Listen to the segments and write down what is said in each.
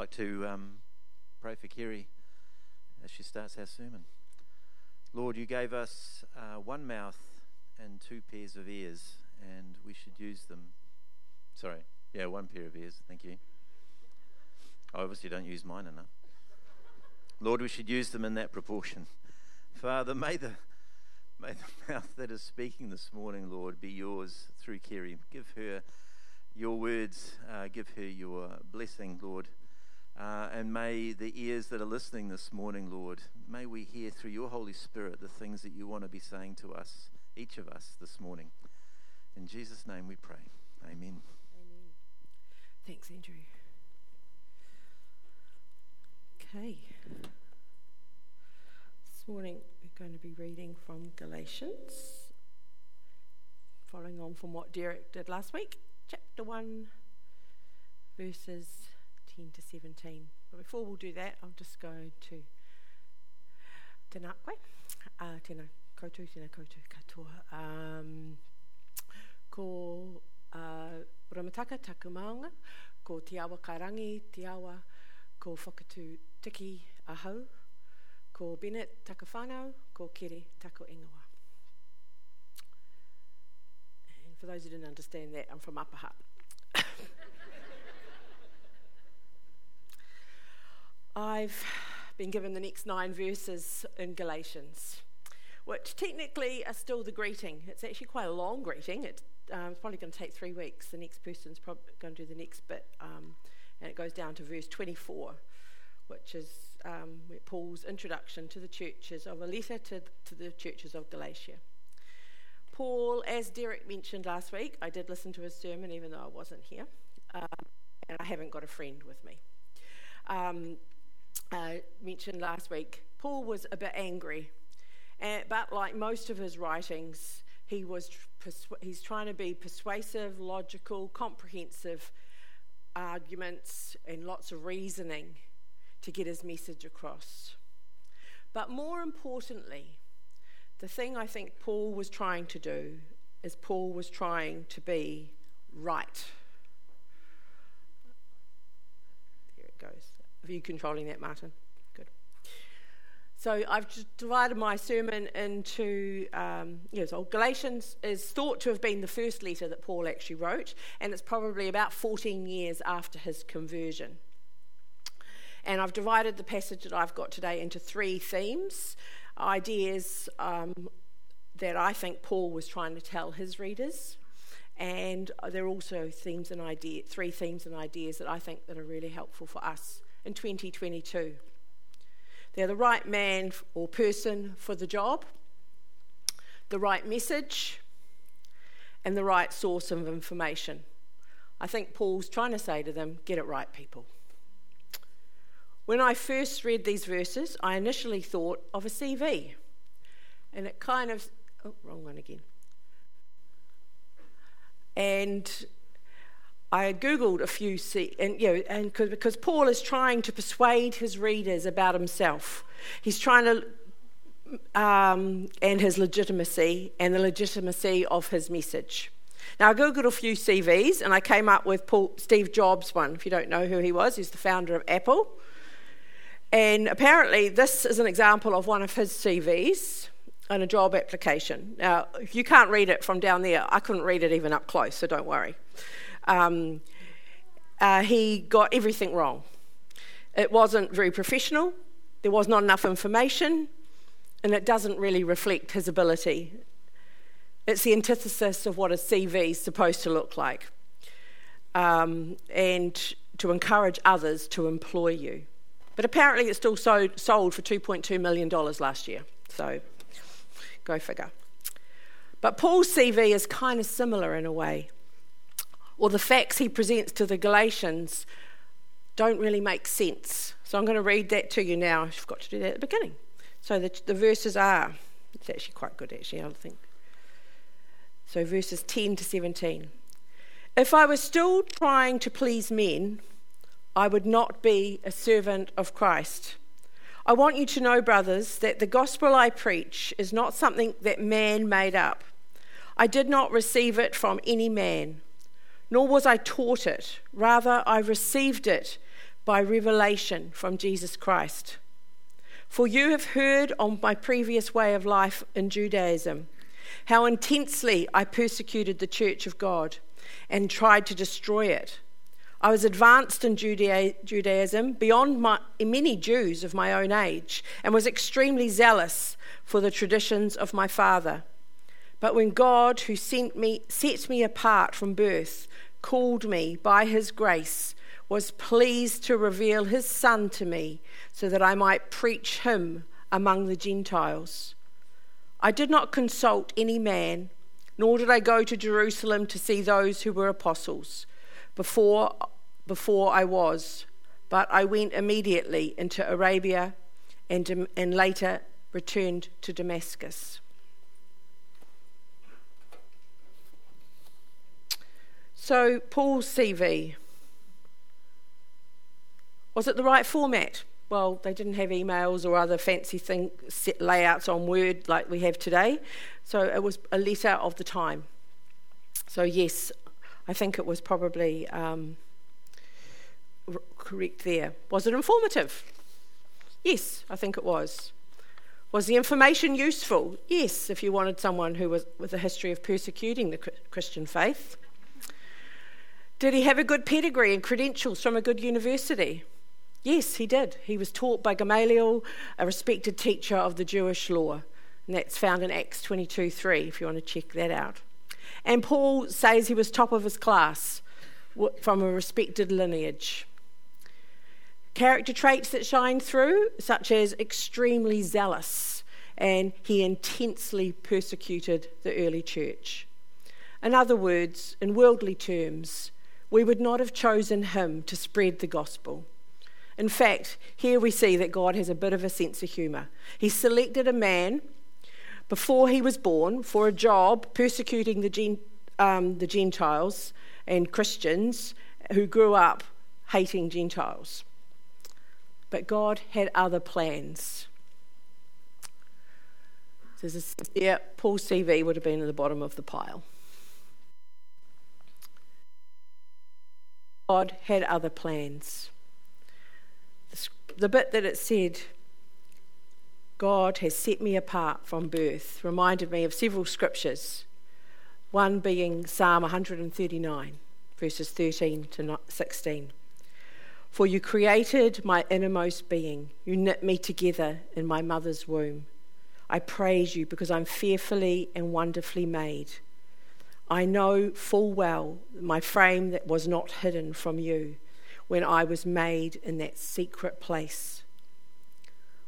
Like to um, pray for Kerry as she starts our sermon. Lord, you gave us uh, one mouth and two pairs of ears, and we should use them. Sorry, yeah, one pair of ears. Thank you. I obviously don't use mine enough. Lord, we should use them in that proportion. Father, may the may the mouth that is speaking this morning, Lord, be yours through Kerry. Give her your words, uh, give her your blessing, Lord. Uh, and may the ears that are listening this morning, Lord, may we hear through your Holy Spirit the things that you want to be saying to us, each of us, this morning. In Jesus' name we pray. Amen. Amen. Thanks, Andrew. Okay. This morning we're going to be reading from Galatians, following on from what Derek did last week, chapter 1, verses 10 to 17. But before we'll do that, I'll just go to Tēnā koe, uh, tēnā koutou, tēnā koutou katoa. Um, ko uh, Remutaka taku maunga, ko Te Awa Karangi, Te Awa, ko Whakatu Tiki Ahau, ko Bennett taku whanau, ko Kere taku ingoa. And for those who didn't understand that, I'm from Upper Hutt. I've been given the next nine verses in Galatians, which technically are still the greeting. It's actually quite a long greeting. It, um, it's probably going to take three weeks. The next person's probably going to do the next bit, um, and it goes down to verse 24, which is um, Paul's introduction to the churches of a letter to, to the churches of Galatia. Paul, as Derek mentioned last week, I did listen to his sermon even though I wasn't here, um, and I haven't got a friend with me. Um, uh, mentioned last week, Paul was a bit angry, and, but like most of his writings, he was persu- he's trying to be persuasive, logical, comprehensive arguments, and lots of reasoning to get his message across. But more importantly, the thing I think Paul was trying to do is Paul was trying to be right. There it goes. Are you controlling that, Martin? Good. So I've divided my sermon into, um, know, so Galatians is thought to have been the first letter that Paul actually wrote, and it's probably about 14 years after his conversion. And I've divided the passage that I've got today into three themes, ideas um, that I think Paul was trying to tell his readers. And there are also themes and idea, three themes and ideas that I think that are really helpful for us in 2022. They're the right man or person for the job, the right message, and the right source of information. I think Paul's trying to say to them get it right, people. When I first read these verses, I initially thought of a CV. And it kind of, oh, wrong one again. And I googled a few, and you know, and cause, because Paul is trying to persuade his readers about himself. He's trying to, um, and his legitimacy, and the legitimacy of his message. Now I googled a few CVs, and I came up with Paul, Steve Jobs' one. If you don't know who he was, he's the founder of Apple. And apparently, this is an example of one of his CVs in a job application. Now, if you can't read it from down there, I couldn't read it even up close, so don't worry um, uh, he got everything wrong. It wasn't very professional, there was not enough information, and it doesn't really reflect his ability. It's the antithesis of what a CV is supposed to look like, um, and to encourage others to employ you. But apparently, it still sold, sold for $2.2 million last year, so go figure. But Paul's CV is kind of similar in a way or the facts he presents to the Galatians don't really make sense. So I'm going to read that to you now. I forgot to do that at the beginning. So the, the verses are, it's actually quite good, actually, I think. So verses 10 to 17. If I was still trying to please men, I would not be a servant of Christ. I want you to know, brothers, that the gospel I preach is not something that man made up. I did not receive it from any man nor was I taught it. Rather, I received it by revelation from Jesus Christ. For you have heard on my previous way of life in Judaism how intensely I persecuted the church of God and tried to destroy it. I was advanced in Judaism beyond my, many Jews of my own age and was extremely zealous for the traditions of my father. But when God, who sent me, set me apart from birth, called me by his grace, was pleased to reveal his Son to me so that I might preach him among the Gentiles. I did not consult any man, nor did I go to Jerusalem to see those who were apostles before, before I was, but I went immediately into Arabia and, and later returned to Damascus. So, Paul's CV was it the right format? Well, they didn't have emails or other fancy thing, layouts on Word like we have today. So it was a letter of the time. So, yes, I think it was probably um, correct there. Was it informative? Yes, I think it was. Was the information useful? Yes, if you wanted someone who was with a history of persecuting the Christian faith. Did he have a good pedigree and credentials from a good university? Yes, he did. He was taught by Gamaliel, a respected teacher of the Jewish law. And that's found in Acts 22 3, if you want to check that out. And Paul says he was top of his class from a respected lineage. Character traits that shine through, such as extremely zealous, and he intensely persecuted the early church. In other words, in worldly terms, we would not have chosen him to spread the gospel. In fact, here we see that God has a bit of a sense of humour. He selected a man before he was born for a job persecuting the, gen- um, the Gentiles and Christians who grew up hating Gentiles. But God had other plans. There's a, yeah, Paul's CV would have been at the bottom of the pile. God had other plans. The, bit that it said, God has set me apart from birth reminded me of several scriptures, one being Psalm 139, verses 13 to 16. For you created my innermost being, you knit me together in my mother's womb. I praise you because I'm fearfully and wonderfully made. I know full well my frame that was not hidden from you when I was made in that secret place.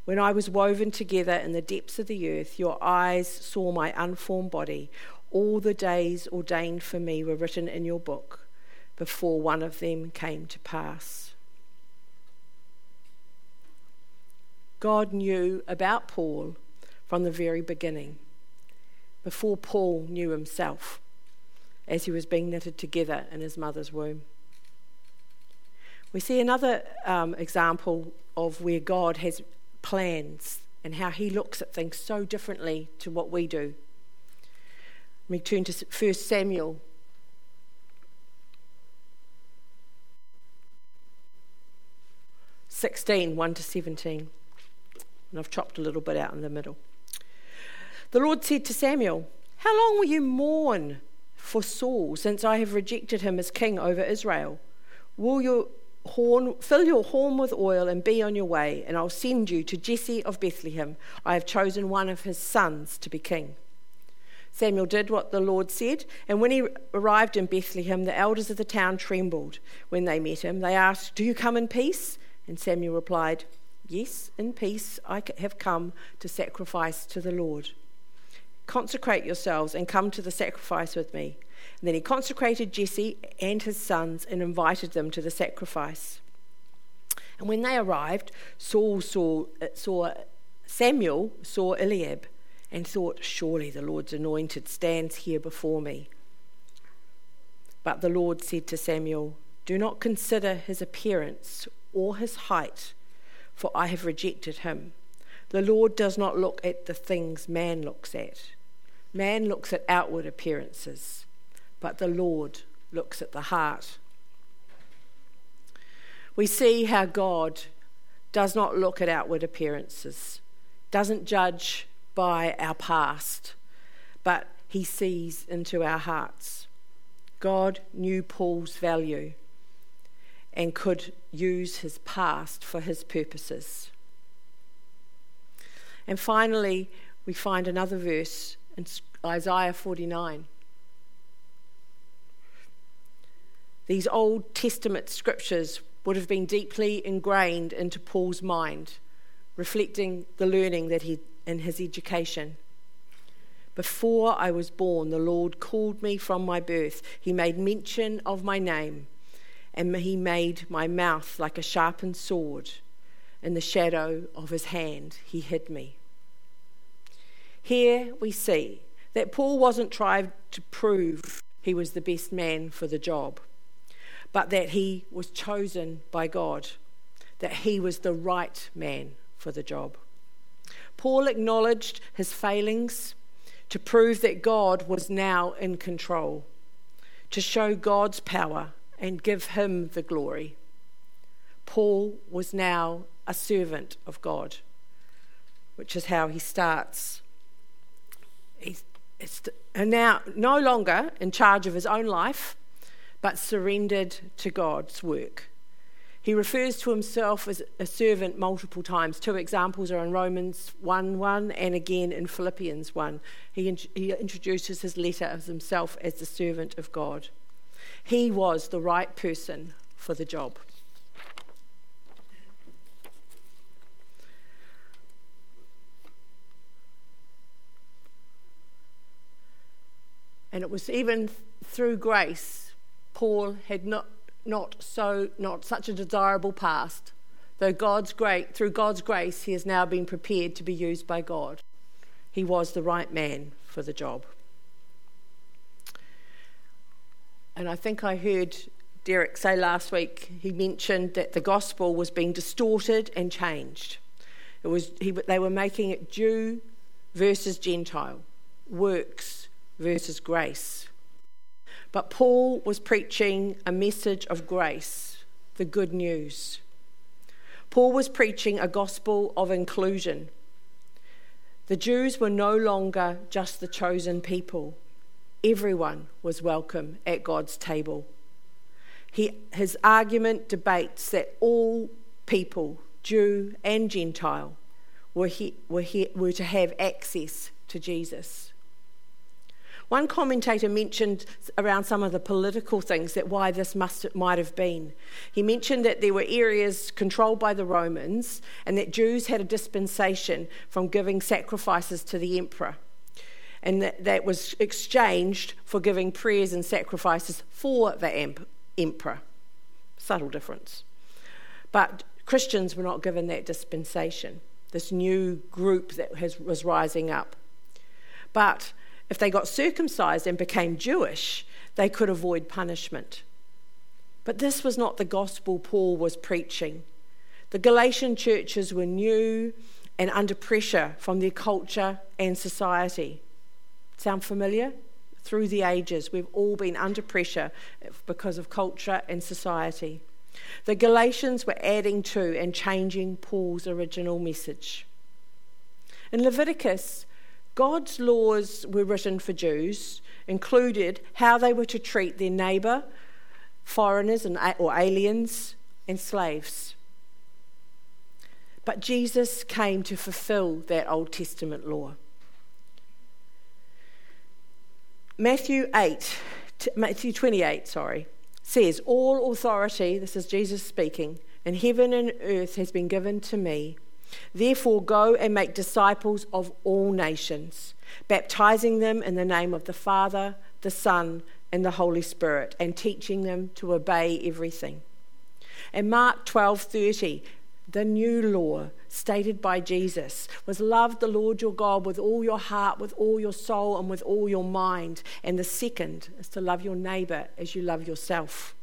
When I was woven together in the depths of the earth, your eyes saw my unformed body. All the days ordained for me were written in your book before one of them came to pass. God knew about Paul from the very beginning, before Paul knew himself, as he was being knitted together in his mother's womb. We see another um, example of where God has plans and how he looks at things so differently to what we do. We turn to 1 Samuel. Sixteen, one to seventeen. And I've chopped a little bit out in the middle. The Lord said to Samuel, How long will you mourn for Saul, since I have rejected him as king over Israel? Will your horn, fill your horn with oil and be on your way, and I'll send you to Jesse of Bethlehem. I have chosen one of his sons to be king. Samuel did what the Lord said, and when he arrived in Bethlehem, the elders of the town trembled when they met him. They asked, Do you come in peace? And Samuel replied, Yes, in peace I have come to sacrifice to the Lord. Consecrate yourselves and come to the sacrifice with me. And then he consecrated Jesse and his sons and invited them to the sacrifice. And when they arrived, Saul saw, uh, saw Samuel saw Eliab and thought, Surely the Lord's anointed stands here before me. But the Lord said to Samuel, Do not consider his appearance or his height, for I have rejected him. The Lord does not look at the things man looks at. Man looks at outward appearances but the Lord looks at the heart. we see how God does not look at outward appearances, doesn't judge by our past, but he sees into our hearts. God knew Paul's value and could use his past for his purposes. And finally, we find another verse in Isaiah 49. These Old Testament scriptures would have been deeply ingrained into Paul's mind, reflecting the learning that he in his education. Before I was born, the Lord called me from my birth. He made mention of my name, and he made my mouth like a sharpened sword. In the shadow of his hand, he hid me. Here we see that Paul wasn't trying to prove he was the best man for the job, but that he was chosen by God, that he was the right man for the job. Paul acknowledged his failings to prove that God was now in control, to show God's power and give him the glory. Paul was now a servant of God, which is how he starts he's, now no longer in charge of his own life, but surrendered to God's work. He refers to himself as a servant multiple times. Two examples are in Romans 1 1 and again in Philippians 1. He, in, he introduces his letter of himself as the servant of God. He was the right person for the job. And it was even through grace, Paul had not, not, so, not such a desirable past. Though God's great, through God's grace, he has now been prepared to be used by God. He was the right man for the job. And I think I heard Derek say last week, he mentioned that the gospel was being distorted and changed. It was, he, they were making it Jew versus Gentile, works versus grace. But Paul was preaching a message of grace, the good news. Paul was preaching a gospel of inclusion. The Jews were no longer just the chosen people, everyone was welcome at God's table. He, his argument debates that all people, Jew and Gentile, were, he, were, he, were to have access to Jesus. One commentator mentioned around some of the political things that why this must might have been. He mentioned that there were areas controlled by the Romans and that Jews had a dispensation from giving sacrifices to the emperor. And that, that was exchanged for giving prayers and sacrifices for the emperor. Subtle difference. But Christians were not given that dispensation, this new group that has, was rising up. But if they got circumcised and became Jewish, they could avoid punishment. But this was not the gospel Paul was preaching. The Galatian churches were new and under pressure from their culture and society. Sound familiar? Through the ages, we've all been under pressure because of culture and society. The Galatians were adding to and changing Paul's original message. In Leviticus, God's laws were written for Jews, included how they were to treat their neighbour, foreigners and, or aliens, and slaves. But Jesus came to fulfill that Old Testament law. Matthew 8, Matthew 28, sorry, says, All authority, this is Jesus speaking, in heaven and earth has been given to me. Therefore, go and make disciples of all nations, baptizing them in the name of the Father, the Son, and the Holy Spirit, and teaching them to obey everything. And Mark 12:30, the new law stated by Jesus was love the Lord your God with all your heart, with all your soul, and with all your mind. And the second is to love your neighbor as you love yourself.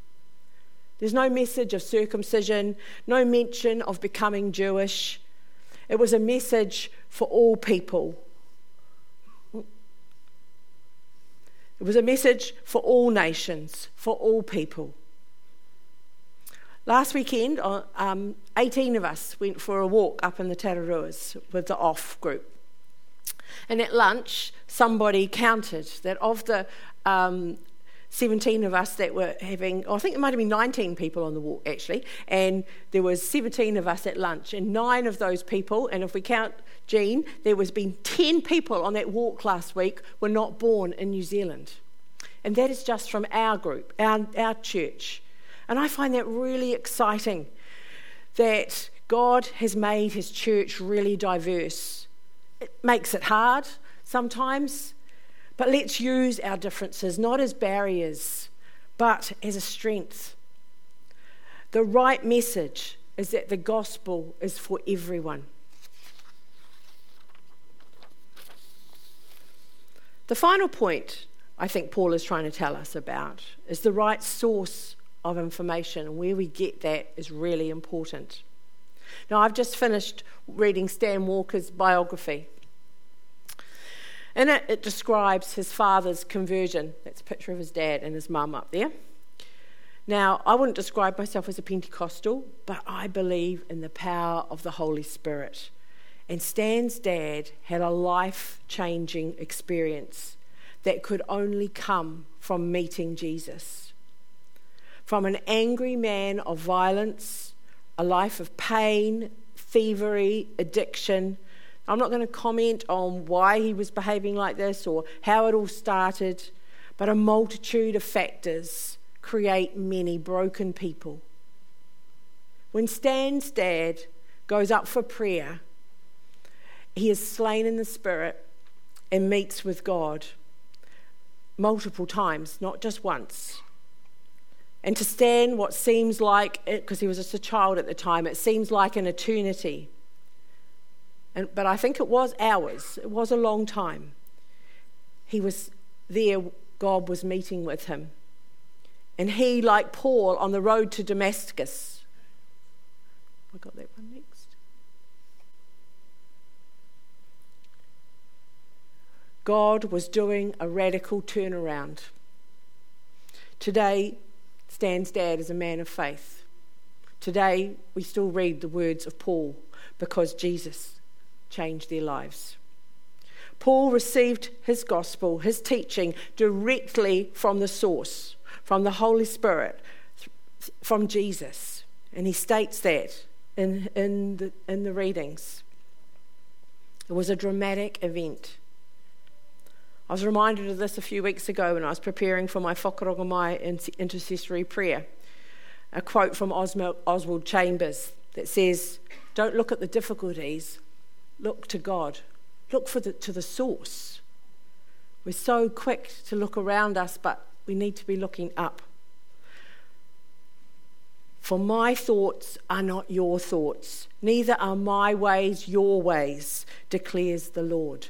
There's no message of circumcision, no mention of becoming Jewish. It was a message for all people. It was a message for all nations, for all people. Last weekend, uh, um, 18 of us went for a walk up in the Tararuas with the off group. And at lunch, somebody counted that of the um, 17 of us that were having, oh, I think it might have been 19 people on the walk actually, and there was 17 of us at lunch, and nine of those people, and if we count Jean, there was been 10 people on that walk last week were not born in New Zealand. And that is just from our group, our, our church. And I find that really exciting that God has made his church really diverse. It makes it hard sometimes, but let's use our differences not as barriers, but as a strength. The right message is that the gospel is for everyone. The final point I think Paul is trying to tell us about is the right source of information, and where we get that is really important. Now, I've just finished reading Stan Walker's biography. In it, it describes his father's conversion. That's a picture of his dad and his mum up there. Now, I wouldn't describe myself as a Pentecostal, but I believe in the power of the Holy Spirit. And Stan's dad had a life changing experience that could only come from meeting Jesus. From an angry man of violence, a life of pain, thievery, addiction, I'm not going to comment on why he was behaving like this or how it all started, but a multitude of factors create many broken people. When Stan's dad goes up for prayer, he is slain in the spirit and meets with God multiple times, not just once. And to Stan, what seems like, because he was just a child at the time, it seems like an eternity. And, but I think it was hours, it was a long time. He was there, God was meeting with him. And he, like Paul on the road to Damascus, I got that one next. God was doing a radical turnaround. Today, Stan's dad is a man of faith. Today, we still read the words of Paul because Jesus change their lives. Paul received his gospel, his teaching, directly from the source, from the Holy Spirit, from Jesus. And he states that in, in, the, in the readings. It was a dramatic event. I was reminded of this a few weeks ago when I was preparing for my Whakarongo Mai intercessory prayer. A quote from Oswald Chambers that says, Don't look at the difficulties, look to God, look for the, to the source. We're so quick to look around us, but we need to be looking up. For my thoughts are not your thoughts, neither are my ways your ways, declares the Lord.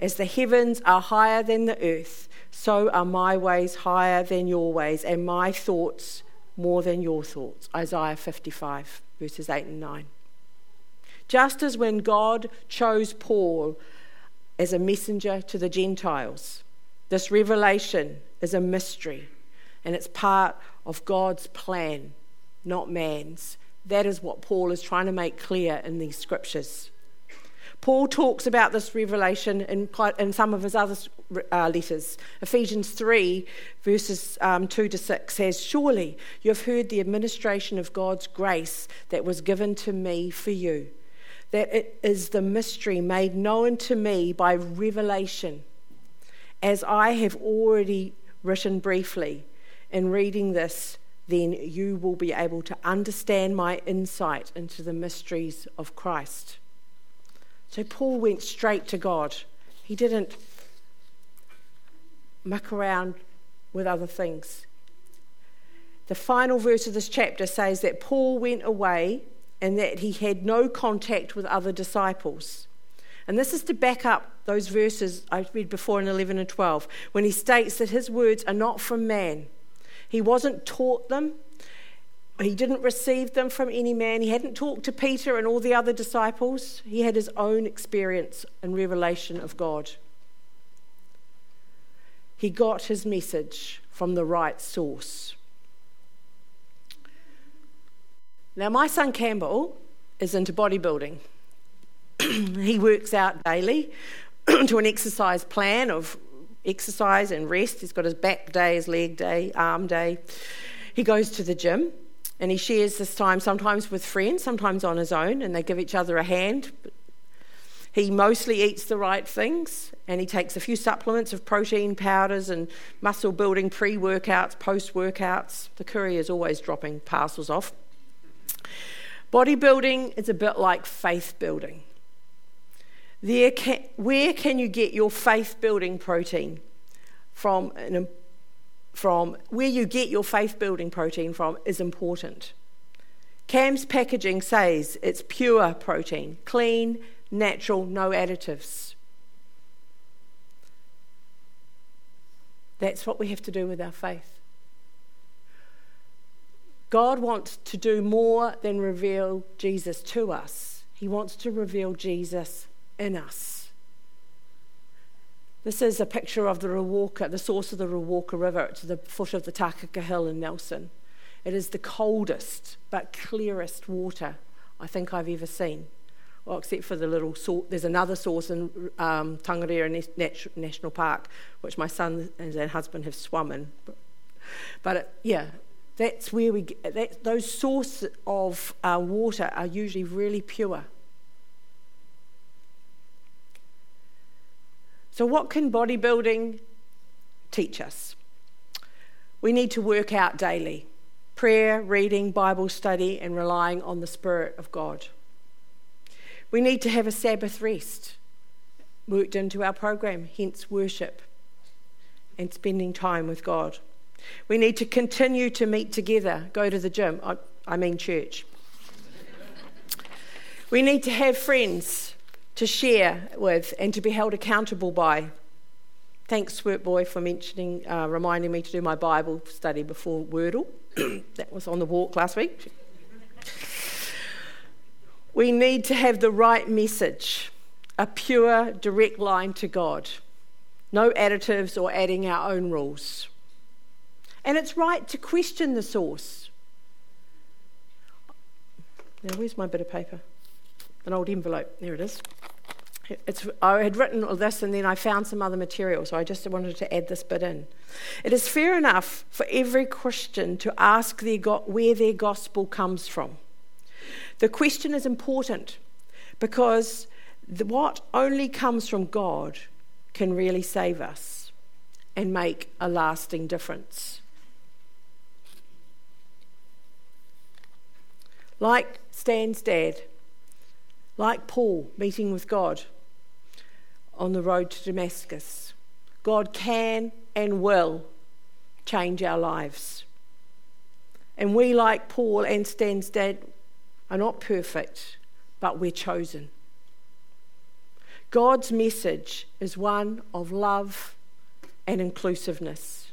As the heavens are higher than the earth, so are my ways higher than your ways, and my thoughts more than your thoughts. Isaiah 55, verses 8 and 9. Just as when God chose Paul as a messenger to the Gentiles, this revelation is a mystery and it's part of God's plan, not man's. That is what Paul is trying to make clear in these scriptures. Paul talks about this revelation in, quite, in some of his other uh, letters. Ephesians 3, verses um, 2 to 6 says, Surely you have heard the administration of God's grace that was given to me for you that it is the mystery made known to me by revelation, as I have already written briefly. In reading this, then you will be able to understand my insight into the mysteries of Christ. So Paul went straight to God. He didn't muck around with other things. The final verse of this chapter says that Paul went away and that he had no contact with other disciples. And this is to back up those verses I read before in 11 and 12, when he states that his words are not from man. He wasn't taught them, he didn't receive them from any man. He hadn't talked to Peter and all the other disciples. He had his own experience and revelation of God. He got his message from the right source. Now, my son Campbell is into bodybuilding. he works out daily to an exercise plan of exercise and rest. He's got his back day, his leg day, arm day. He goes to the gym and he shares this time sometimes with friends, sometimes on his own, and they give each other a hand. He mostly eats the right things and he takes a few supplements of protein powders and muscle building pre workouts, post workouts. The courier is always dropping parcels off. Bodybuilding is a bit like faith building. There can, where can you get your faith building protein from? From where you get your faith building protein from is important. CAM's packaging says it's pure protein, clean, natural, no additives. That's what we have to do with our faith. God wants to do more than reveal Jesus to us, He wants to reveal Jesus in us. This is a picture of the Riwaka, the source of the Riwaka River at the foot of the Takaka Hill in Nelson. It is the coldest but clearest water I think I've ever seen. Well, except for the little source, there's another source in um, National Park, which my son and husband have swum in. But, but it, yeah, that's where we get, that, those sources of water are usually really pure. So, what can bodybuilding teach us? We need to work out daily prayer, reading, Bible study, and relying on the Spirit of God. We need to have a Sabbath rest worked into our program, hence worship and spending time with God. We need to continue to meet together, go to the gym, I, I mean church. we need to have friends to share with and to be held accountable by. Thanks, Swirt Boy, for mentioning, uh, reminding me to do my Bible study before Wordle. that was on the walk last week. we need to have the right message, a pure, direct line to God. No additives or adding our own rules. And it's right to question the source. Now, where's my bit of paper? An old envelope. There it is. It's, I had written all this and then I found some other material, so I just wanted to add this bit in. It is fair enough for every Christian to ask their go- where their gospel comes from. The question is important because the, what only comes from God can really save us and make a lasting difference. Like Stan's dad, like Paul meeting with God on the road to Damascus. God can and will change our lives. And we, like Paul and Stan's dad, are not perfect, but we're chosen. God's message is one of love and inclusiveness.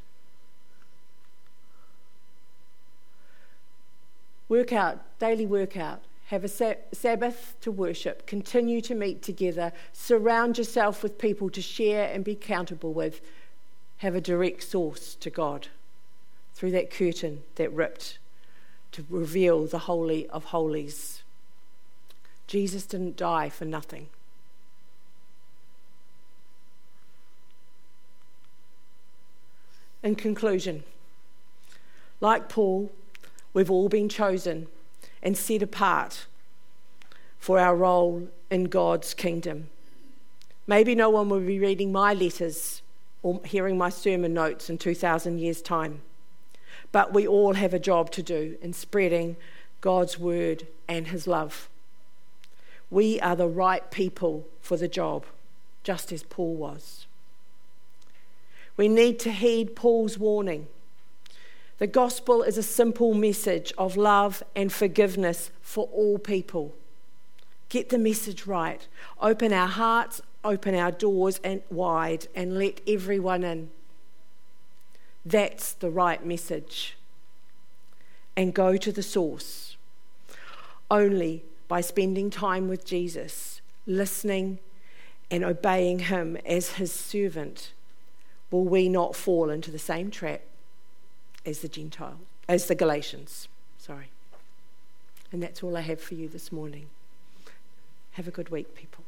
Workout, daily workout, have a Sabbath to worship, continue to meet together, surround yourself with people to share and be accountable with, have a direct source to God through that curtain that ripped to reveal the Holy of Holies. Jesus didn't die for nothing. In conclusion, like Paul, we've all been chosen and set apart for our role in God's kingdom. Maybe no one will be reading my letters or hearing my sermon notes in 2,000 years' time, but we all have a job to do in spreading God's word and his love. We are the right people for the job, just as Paul was. We need to heed Paul's warning the gospel is a simple message of love and forgiveness for all people. Get the message right. Open our hearts, open our doors and wide, and let everyone in. That's the right message. And go to the source. Only by spending time with Jesus, listening and obeying him as his servant, will we not fall into the same trap as the Gentile, as the Galatians. Sorry. And that's all I have for you this morning. Have a good week, people.